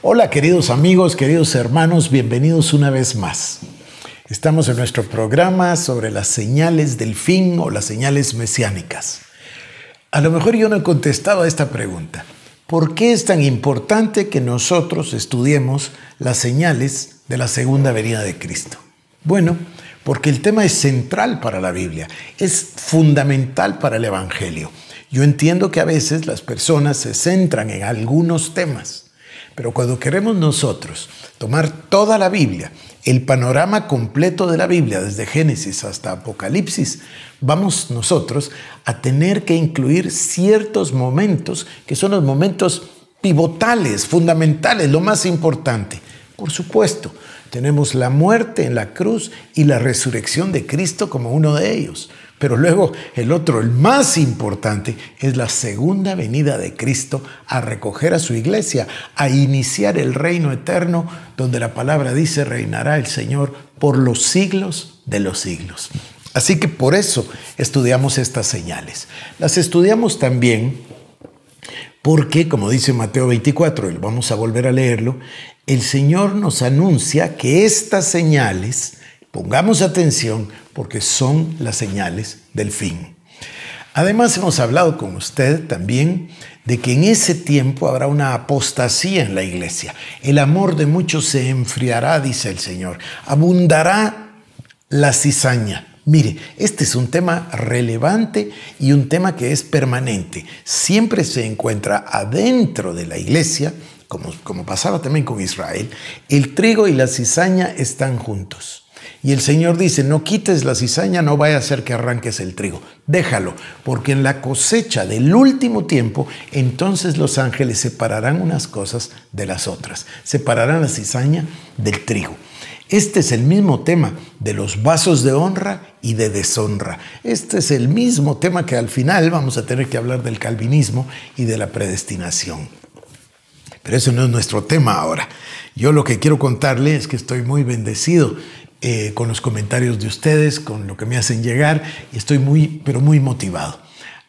Hola queridos amigos, queridos hermanos, bienvenidos una vez más. Estamos en nuestro programa sobre las señales del fin o las señales mesiánicas. A lo mejor yo no he contestado a esta pregunta. ¿Por qué es tan importante que nosotros estudiemos las señales de la segunda venida de Cristo? Bueno, porque el tema es central para la Biblia, es fundamental para el Evangelio. Yo entiendo que a veces las personas se centran en algunos temas pero cuando queremos nosotros tomar toda la Biblia, el panorama completo de la Biblia, desde Génesis hasta Apocalipsis, vamos nosotros a tener que incluir ciertos momentos que son los momentos pivotales, fundamentales, lo más importante. Por supuesto, tenemos la muerte en la cruz y la resurrección de Cristo como uno de ellos. Pero luego el otro, el más importante, es la segunda venida de Cristo a recoger a su iglesia, a iniciar el reino eterno, donde la palabra dice reinará el Señor por los siglos de los siglos. Así que por eso estudiamos estas señales. Las estudiamos también porque, como dice Mateo 24, y vamos a volver a leerlo, el Señor nos anuncia que estas señales, pongamos atención, porque son las señales del fin. Además hemos hablado con usted también de que en ese tiempo habrá una apostasía en la iglesia. El amor de muchos se enfriará, dice el Señor. Abundará la cizaña. Mire, este es un tema relevante y un tema que es permanente. Siempre se encuentra adentro de la iglesia, como, pasaba también con Israel, el trigo y la cizaña están juntos. Y el Señor dice, no quites la cizaña, no vaya a ser que arranques el trigo. Déjalo, porque en la cosecha del último tiempo, entonces los ángeles separarán unas cosas de las otras. Separarán la cizaña del trigo. Este es el mismo tema de los vasos de honra y de deshonra. Este es el mismo tema que al final vamos a tener que hablar del calvinismo y de la predestinación. Pero eso no es nuestro tema ahora. Yo lo que quiero contarle es que estoy muy bendecido eh, con los comentarios de ustedes, con lo que me hacen llegar y estoy muy, pero muy motivado.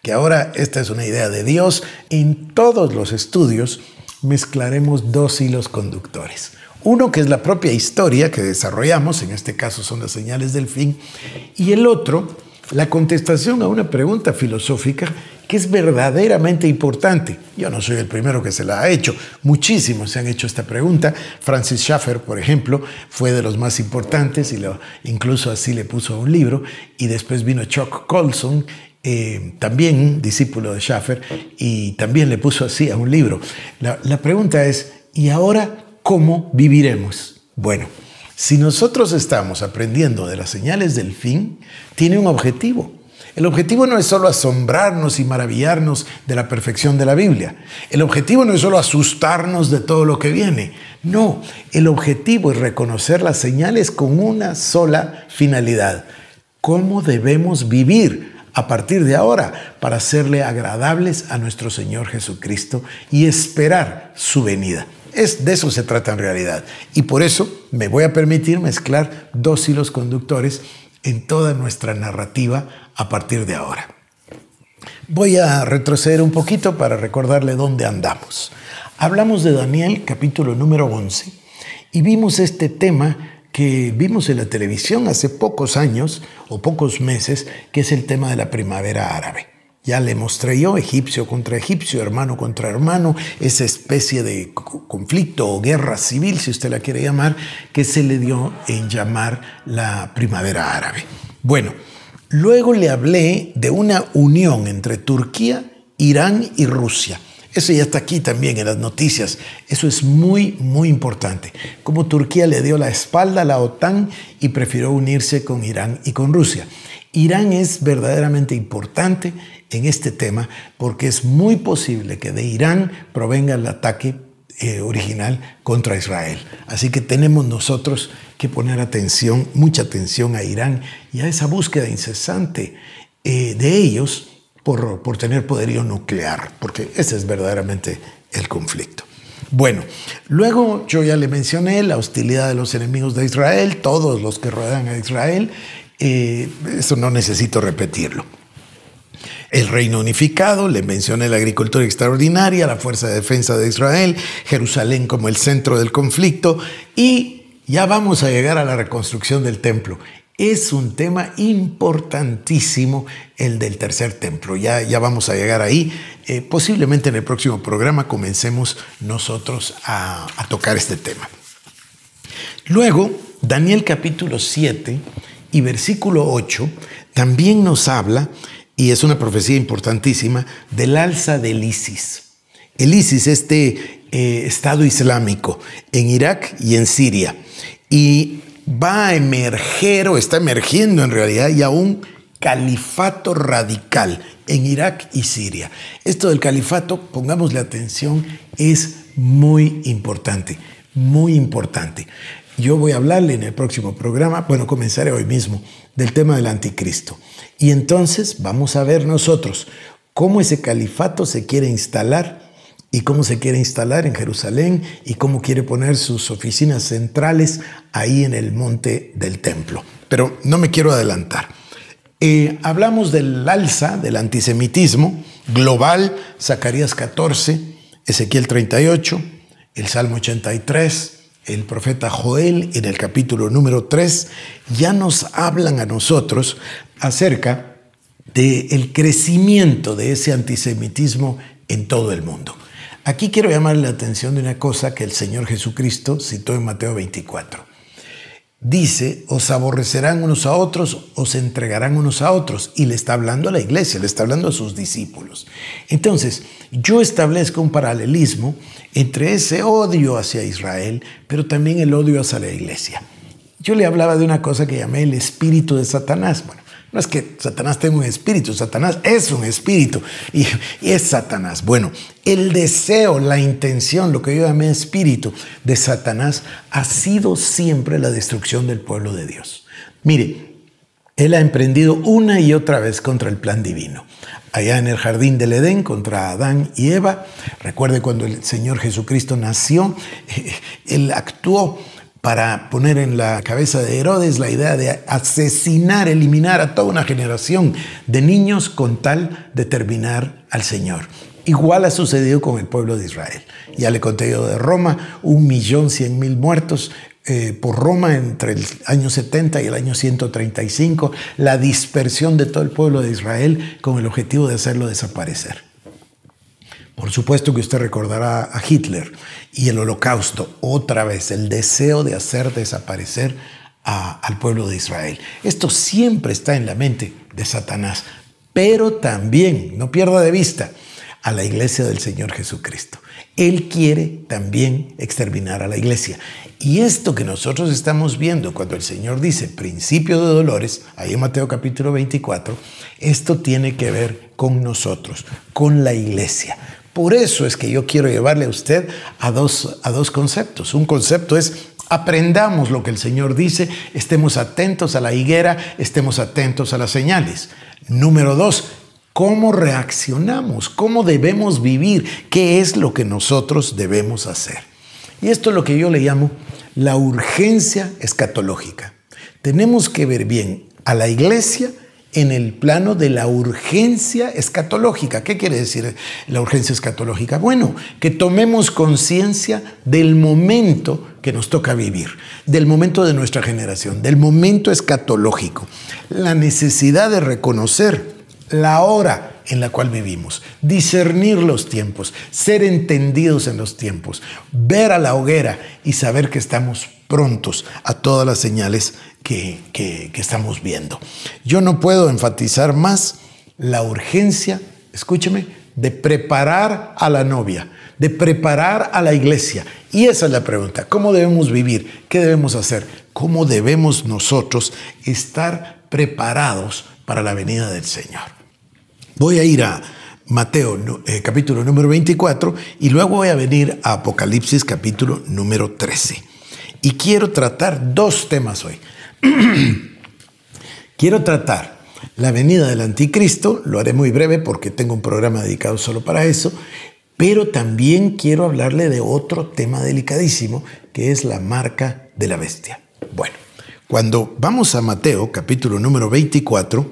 Que ahora esta es una idea de Dios. En todos los estudios mezclaremos dos hilos conductores. Uno que es la propia historia que desarrollamos, en este caso son las señales del fin, y el otro, la contestación a una pregunta filosófica que es verdaderamente importante. Yo no soy el primero que se la ha hecho, muchísimos se han hecho esta pregunta. Francis Schaeffer, por ejemplo, fue de los más importantes y lo, incluso así le puso un libro. Y después vino Chuck Colson, eh, también discípulo de Schaeffer, y también le puso así a un libro. La pregunta es, ¿y ahora cómo viviremos? Bueno, si nosotros estamos aprendiendo de las señales del fin, tiene un objetivo el objetivo no es solo asombrarnos y maravillarnos de la perfección de la Biblia. El objetivo no es solo asustarnos de todo lo que viene. No, el objetivo es reconocer las señales con una sola finalidad. ¿Cómo debemos vivir a partir de ahora para serle agradables a nuestro Señor Jesucristo y esperar su venida? Es, de eso se trata en realidad. Y por eso me voy a permitir mezclar dos hilos conductores en toda nuestra narrativa a partir de ahora. Voy a retroceder un poquito para recordarle dónde andamos. Hablamos de Daniel capítulo número 11 y vimos este tema que vimos en la televisión hace pocos años o pocos meses, que es el tema de la primavera árabe. Ya le mostré yo, egipcio contra egipcio, hermano contra hermano, esa especie de conflicto o guerra civil, si usted la quiere llamar, que se le dio en llamar la primavera árabe. Bueno, Luego le hablé de una unión entre Turquía, Irán y Rusia. Eso ya está aquí también en las noticias. Eso es muy, muy importante. Como Turquía le dio la espalda a la OTAN y prefirió unirse con Irán y con Rusia. Irán es verdaderamente importante en este tema porque es muy posible que de Irán provenga el ataque eh, original contra Israel. Así que tenemos nosotros que poner atención, mucha atención a Irán y a esa búsqueda incesante eh, de ellos por, por tener poderío nuclear, porque ese es verdaderamente el conflicto. Bueno, luego yo ya le mencioné la hostilidad de los enemigos de Israel, todos los que rodean a Israel, eh, eso no necesito repetirlo. El reino unificado, le mencioné la agricultura extraordinaria, la fuerza de defensa de Israel, Jerusalén como el centro del conflicto y ya vamos a llegar a la reconstrucción del templo. Es un tema importantísimo el del tercer templo. Ya, ya vamos a llegar ahí. Eh, posiblemente en el próximo programa comencemos nosotros a, a tocar este tema. Luego, Daniel capítulo 7 y versículo 8 también nos habla y es una profecía importantísima, del alza del ISIS. El ISIS, este eh, Estado Islámico en Irak y en Siria. Y va a emerger o está emergiendo en realidad ya un califato radical en Irak y Siria. Esto del califato, pongámosle atención, es muy importante, muy importante. Yo voy a hablarle en el próximo programa, bueno, comenzaré hoy mismo, del tema del anticristo. Y entonces vamos a ver nosotros cómo ese califato se quiere instalar y cómo se quiere instalar en Jerusalén y cómo quiere poner sus oficinas centrales ahí en el monte del templo. Pero no me quiero adelantar. Eh, hablamos del alza del antisemitismo global, Zacarías 14, Ezequiel 38, el Salmo 83, el profeta Joel en el capítulo número 3, ya nos hablan a nosotros acerca del crecimiento de ese antisemitismo en todo el mundo. Aquí quiero llamarle la atención de una cosa que el Señor Jesucristo citó en Mateo 24. Dice, os aborrecerán unos a otros, os entregarán unos a otros. Y le está hablando a la iglesia, le está hablando a sus discípulos. Entonces, yo establezco un paralelismo entre ese odio hacia Israel, pero también el odio hacia la iglesia. Yo le hablaba de una cosa que llamé el espíritu de Satanás. Bueno, no es que Satanás tenga un espíritu, Satanás es un espíritu y, es Satanás. Bueno, el deseo, la intención, lo que yo llamé espíritu de Satanás ha sido siempre la destrucción del pueblo de Dios. Mire, él ha emprendido una y otra vez contra el plan divino. Allá en el jardín del Edén contra Adán y Eva. Recuerde cuando el Señor Jesucristo nació, él actuó para poner en la cabeza de Herodes la idea de asesinar, eliminar a toda una generación de niños con tal de terminar al Señor. Igual ha sucedido con el pueblo de Israel. Ya le conté de Roma, un millón cien mil muertos eh, por Roma entre el año 70 y el año 135, la dispersión de todo el pueblo de Israel con el objetivo de hacerlo desaparecer. Por supuesto que usted recordará a Hitler y el holocausto, otra vez, el deseo de hacer desaparecer al pueblo de Israel. Esto siempre está en la mente de Satanás, pero también, no pierda de vista, a la iglesia del Señor Jesucristo. Él quiere también exterminar a la iglesia. Y esto que nosotros estamos viendo cuando el Señor dice principio de dolores, ahí en Mateo capítulo 24, esto tiene que ver con nosotros, con la iglesia. Por eso es que yo quiero llevarle a usted a dos, a dos conceptos. Un concepto es aprendamos lo que el Señor dice, estemos atentos a la higuera, estemos atentos a las señales. Número dos, cómo reaccionamos, cómo debemos vivir, qué es lo que nosotros debemos hacer. Y esto es lo que yo le llamo la urgencia escatológica. Tenemos que ver bien a la iglesia en el plano de la urgencia escatológica. ¿Qué quiere decir la urgencia escatológica? Bueno, que tomemos conciencia del momento que nos toca vivir, del momento de nuestra generación, del momento escatológico, la necesidad de reconocer la hora en la cual vivimos, discernir los tiempos, ser entendidos en los tiempos, ver a la hoguera y saber que estamos prontos a todas las señales que, que, estamos viendo. Yo no puedo enfatizar más la urgencia, escúcheme, de preparar a la novia, de preparar a la iglesia. Y esa es la pregunta, ¿cómo debemos vivir? ¿Qué debemos hacer? ¿Cómo debemos nosotros estar preparados para la venida del Señor? Voy a ir a Mateo eh, capítulo número 24 y luego voy a venir a Apocalipsis capítulo número 13. Y quiero tratar dos temas hoy. quiero tratar la venida del anticristo, lo haré muy breve porque tengo un programa dedicado solo para eso, pero también quiero hablarle de otro tema delicadísimo, que es la marca de la bestia. Bueno, Cuando vamos a Mateo, capítulo número 24,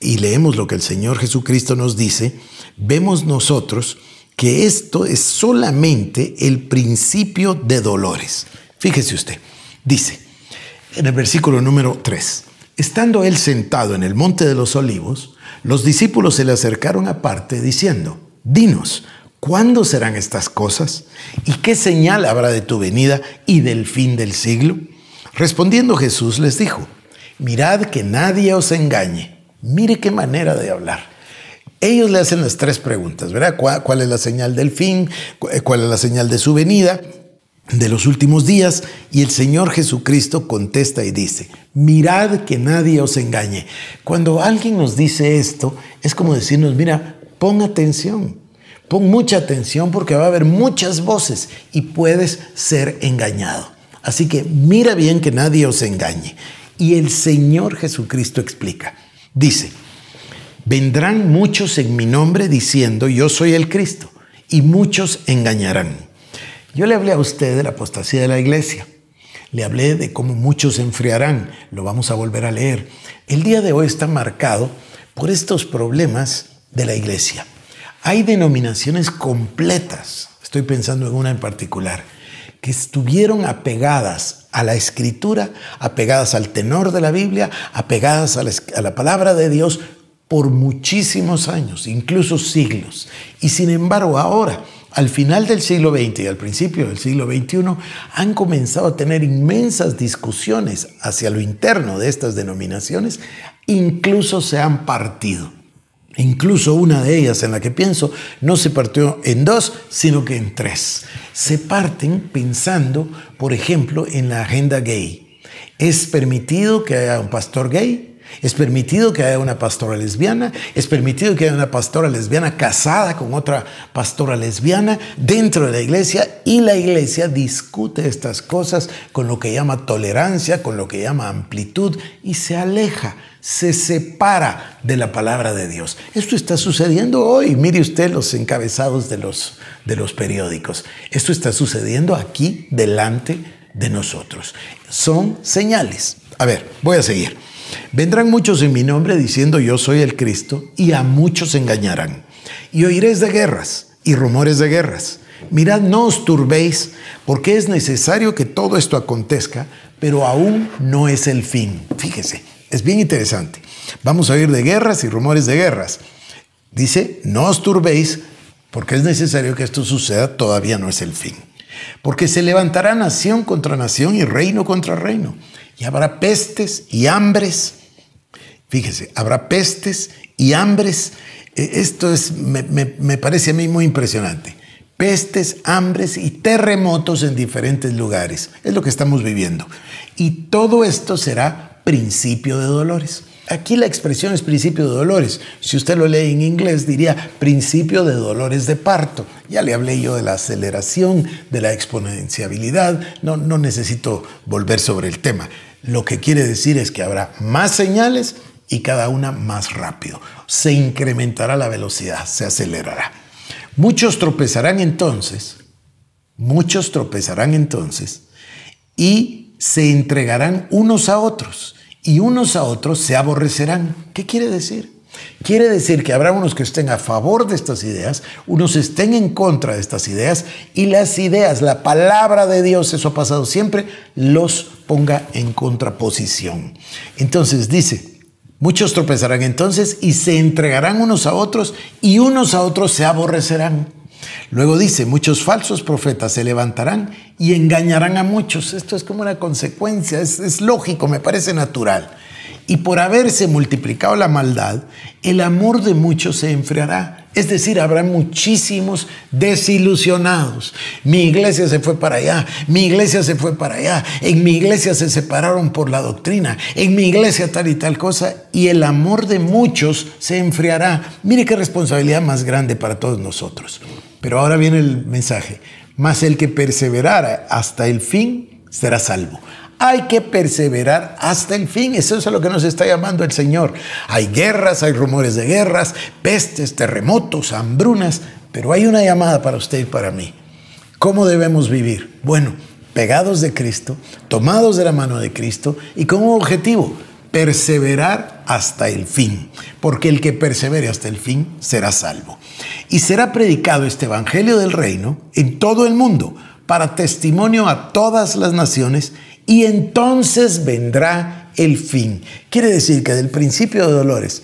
y leemos lo que el Señor Jesucristo nos dice, vemos nosotros que esto es solamente el principio de dolores. Fíjese usted, dice en el versículo número 3, estando él sentado en el monte de los olivos, los discípulos se le acercaron aparte diciendo, dinos, ¿cuándo serán estas cosas? ¿Y qué señal habrá de tu venida y del fin del siglo? Respondiendo Jesús les dijo, mirad que nadie os engañe. Mire qué manera de hablar. Ellos le hacen las tres preguntas, ¿verdad? ¿Cuál, es la señal del fin? ¿Cuál es la señal de su venida? de los últimos días y el Señor Jesucristo contesta y dice, mirad que nadie os engañe. Cuando alguien nos dice esto, es como decirnos, mira, pon atención, pon mucha atención porque va a haber muchas voces y puedes ser engañado. Así que mira bien que nadie os engañe. Y el Señor Jesucristo explica, dice, vendrán muchos en mi nombre diciendo, yo soy el Cristo, y muchos engañarán. Yo le hablé a usted de la apostasía de la iglesia. Le hablé de cómo muchos enfriarán. Lo vamos a volver a leer. El día de hoy está marcado por estos problemas de la iglesia. Hay denominaciones completas, estoy pensando en una en particular, que estuvieron apegadas a la escritura, apegadas al tenor de la Biblia, apegadas a la, palabra de Dios por muchísimos años, incluso siglos. Y sin embargo ahora al final del siglo XX y al principio del siglo XXI han comenzado a tener inmensas discusiones hacia lo interno de estas denominaciones, incluso se han partido. Incluso una de ellas en la que pienso no se partió en dos, sino que en tres. Se parten pensando, por ejemplo, en la agenda gay. ¿Es permitido que haya un pastor gay? Es permitido que haya una pastora lesbiana, es permitido que haya una pastora lesbiana casada con otra pastora lesbiana dentro de la iglesia y la iglesia discute estas cosas con lo que llama tolerancia, con lo que llama amplitud y se aleja, se separa de la palabra de Dios. Esto está sucediendo hoy. Mire usted los encabezados de los, de los periódicos. Esto está sucediendo aquí delante de nosotros. Son señales. A ver, voy a seguir. Vendrán muchos en mi nombre diciendo yo soy el Cristo y a muchos engañarán. Y oiréis de guerras y rumores de guerras. Mirad, no os turbéis, porque es necesario que todo esto acontezca, pero aún no es el fin. Fíjese, es bien interesante. Vamos a oír de guerras y rumores de guerras. Dice, no os turbéis, porque es necesario que esto suceda, todavía no es el fin. Porque se levantará nación contra nación y reino contra reino y habrá pestes y hambres. Fíjese, habrá pestes y hambres. E, esto es, me, me parece a mí muy impresionante. Pestes, hambres y terremotos en diferentes lugares. Es lo que estamos viviendo. Y todo esto será principio de dolores. Aquí la expresión es principio de dolores. Si usted lo lee en inglés diría principio de dolores de parto. Ya le hablé yo de la aceleración, de la exponenciabilidad. No, no necesito volver sobre el tema. Lo que quiere decir es que habrá más señales y cada una más rápido. Se incrementará la velocidad, se acelerará. Muchos tropezarán entonces, muchos tropezarán entonces y se entregarán unos a otros y unos a otros se aborrecerán. ¿Qué quiere decir? Quiere decir que habrá unos que estén a favor de estas ideas, unos estén en contra de estas ideas y las ideas, la palabra de Dios, eso ha pasado siempre, los ponga en contraposición. Entonces dice, muchos tropezarán entonces y se entregarán unos a otros y unos a otros se aborrecerán. Luego dice, muchos falsos profetas se levantarán y engañarán a muchos. Esto es como una consecuencia, es, lógico, me parece natural. Y por haberse multiplicado la maldad, el amor de muchos se enfriará. Es decir, habrá muchísimos desilusionados. Mi iglesia se fue para allá, mi iglesia se fue para allá, en mi iglesia se separaron por la doctrina, en mi iglesia tal y tal cosa, y el amor de muchos se enfriará. Mire qué responsabilidad más grande para todos nosotros. Pero ahora viene el mensaje, más el que perseverara hasta el fin será salvo. Hay que perseverar hasta el fin. Eso es a lo que nos está llamando el Señor. Hay guerras, hay rumores de guerras, pestes, terremotos, hambrunas, pero hay una llamada para usted y para mí. ¿Cómo debemos vivir? Bueno, pegados de Cristo, tomados de la mano de Cristo y con un objetivo, perseverar hasta el fin, porque el que persevere hasta el fin será salvo. Y será predicado este Evangelio del Reino en todo el mundo para testimonio a todas las naciones y entonces vendrá el fin. Quiere decir que del principio de dolores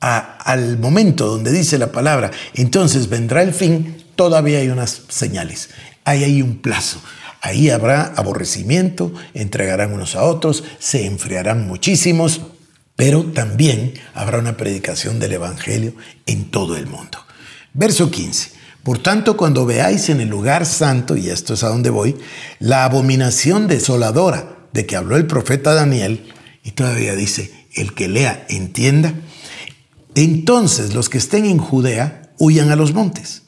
al momento donde dice la palabra, entonces vendrá el fin, todavía hay unas señales, ahí hay un plazo. Ahí habrá aborrecimiento, entregarán unos a otros, se enfriarán muchísimos, pero también habrá una predicación del Evangelio en todo el mundo. Verso 15. Por tanto, cuando veáis en el lugar santo, y esto es a donde voy, la abominación desoladora de que habló el profeta Daniel, y todavía dice, el que lea entienda, entonces los que estén en Judea huyan a los montes.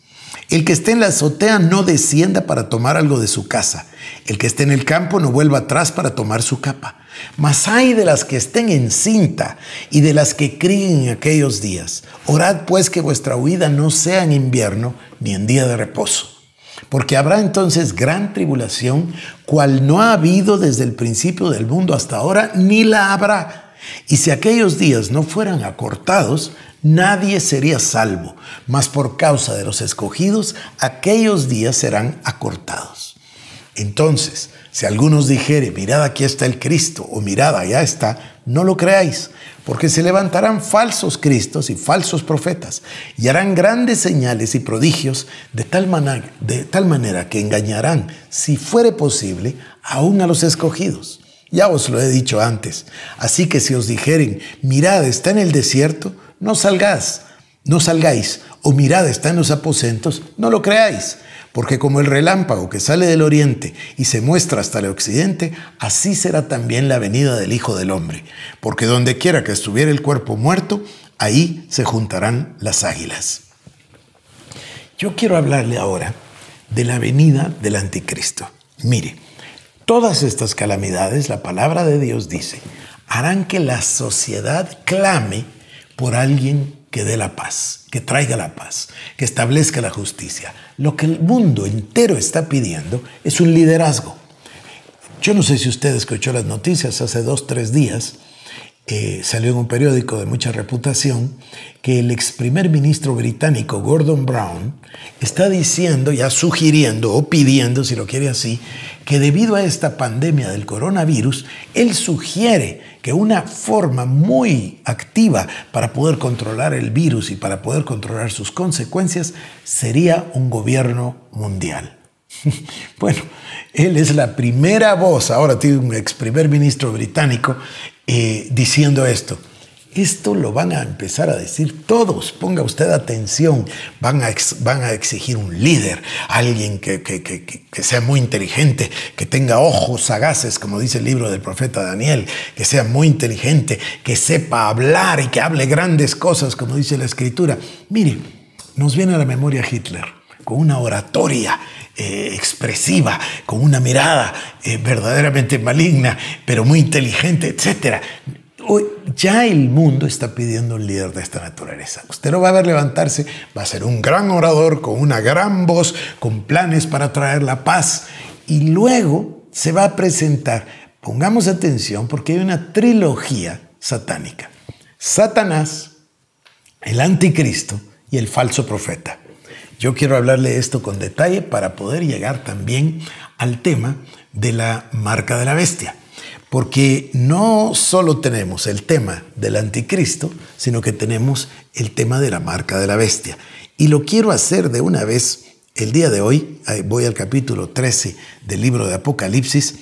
El que esté en la azotea no descienda para tomar algo de su casa. El que esté en el campo no vuelva atrás para tomar su capa. Mas hay de las que estén en cinta y de las que críen en aquellos días. Orad pues que vuestra huida no sea en invierno ni en día de reposo. Porque habrá entonces gran tribulación, cual no ha habido desde el principio del mundo hasta ahora, ni la habrá. Y si aquellos días no fueran acortados, nadie sería salvo, mas por causa de los escogidos, aquellos días serán acortados. Entonces, si algunos dijere, mirad aquí está el Cristo, o mirad allá está, no lo creáis, porque se levantarán falsos Cristos y falsos profetas, y harán grandes señales y prodigios de tal, manera, de tal manera que engañarán, si fuere posible, aún a los escogidos. Ya os lo he dicho antes, así que si os dijeren, mirad, está en el desierto, no salgáis, no salgáis, o mirad, está en los aposentos, no lo creáis, porque como el relámpago que sale del oriente y se muestra hasta el occidente, así será también la venida del Hijo del Hombre, porque donde quiera que estuviera el cuerpo muerto, ahí se juntarán las águilas. Yo quiero hablarle ahora de la venida del anticristo. Mire, todas estas calamidades, la palabra de Dios dice, harán que la sociedad clame por alguien que dé la paz, que traiga la paz, que establezca la justicia. Lo que el mundo entero está pidiendo es un liderazgo. Yo no sé si usted escuchó las noticias hace dos, tres días salió en un periódico de mucha reputación que el ex primer ministro británico Gordon Brown está diciendo, ya sugiriendo o pidiendo, si lo quiere así, que debido a esta pandemia del coronavirus, él sugiere que una forma muy activa para poder controlar el virus y para poder controlar sus consecuencias sería un gobierno mundial. bueno, él es la primera voz, ahora tiene un ex primer ministro británico, eh, diciendo esto. Esto lo van a empezar a decir todos. Ponga usted atención. Van a, van a exigir un líder, alguien que, que, sea muy inteligente, que tenga ojos sagaces, como dice el libro del profeta Daniel, que sea muy inteligente, que sepa hablar y que hable grandes cosas, como dice la escritura. Mire, nos viene a la memoria Hitler con una oratoria eh, expresiva, con una mirada eh, verdaderamente maligna, pero muy inteligente, etc. Hoy, ya el mundo está pidiendo un líder de esta naturaleza. Usted lo va a ver levantarse, va a ser un gran orador con una gran voz, con planes para traer la paz y luego se va a presentar. Pongamos atención porque hay una trilogía satánica. Satanás, el anticristo y el falso profeta. Yo quiero hablarle esto con detalle para poder llegar también al tema de la marca de la bestia. Porque no solo tenemos el tema del anticristo, sino que tenemos el tema de la marca de la bestia. Y lo quiero hacer de una vez el día de hoy. Voy al capítulo 13 del libro de Apocalipsis,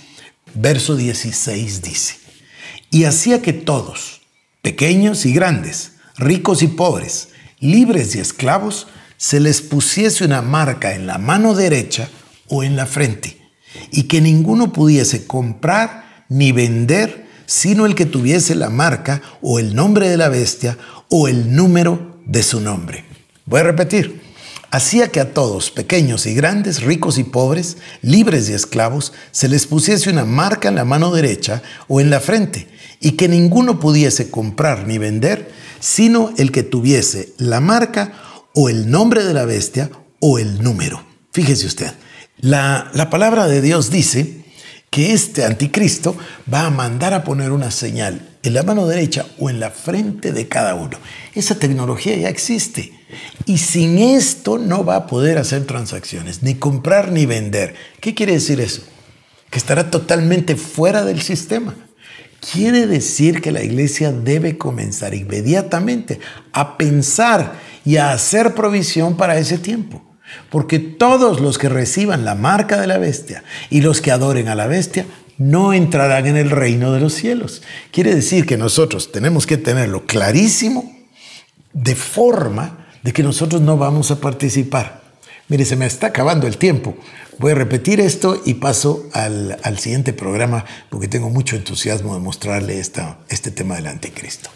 verso 16 dice, y hacía que todos, pequeños y grandes, ricos y pobres, libres y esclavos, se les pusiese una marca en la mano derecha o en la frente, y que ninguno pudiese comprar ni vender sino el que tuviese la marca o el nombre de la bestia o el número de su nombre. Voy a repetir. Hacía que a todos, pequeños y grandes, ricos y pobres, libres y esclavos, se les pusiese una marca en la mano derecha o en la frente, y que ninguno pudiese comprar ni vender, sino el que tuviese la marca o el nombre de la bestia o el número. Fíjese usted, la, palabra de Dios dice que este anticristo va a mandar a poner una señal en la mano derecha o en la frente de cada uno. Esa tecnología ya existe. Y sin esto no va a poder hacer transacciones, ni comprar ni vender. ¿Qué quiere decir eso? Que estará totalmente fuera del sistema. Quiere decir que la iglesia debe comenzar inmediatamente a pensar y a hacer provisión para ese tiempo. Porque todos los que reciban la marca de la bestia y los que adoren a la bestia no entrarán en el reino de los cielos. Quiere decir que nosotros tenemos que tenerlo clarísimo de forma de que nosotros no vamos a participar. Mire, se me está acabando el tiempo. Voy a repetir esto y paso al, siguiente programa porque tengo mucho entusiasmo de mostrarle esta, este tema del anticristo.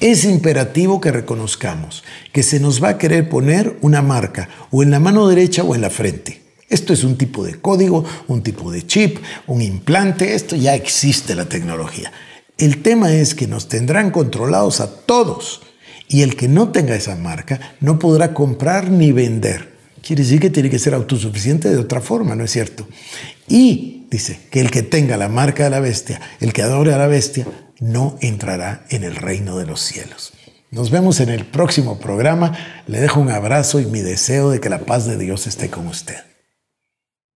Es imperativo que reconozcamos que se nos va a querer poner una marca o en la mano derecha o en la frente. Esto es un tipo de código, un tipo de chip, un implante, esto ya existe la tecnología. El tema es que nos tendrán controlados a todos y el que no tenga esa marca no podrá comprar ni vender. Quiere decir que tiene que ser autosuficiente de otra forma, ¿no es cierto? Y dice que el que tenga la marca de la bestia, el que adore a la bestia, no entrará en el reino de los cielos. Nos vemos en el próximo programa. Le dejo un abrazo y mi deseo de que la paz de Dios esté con usted.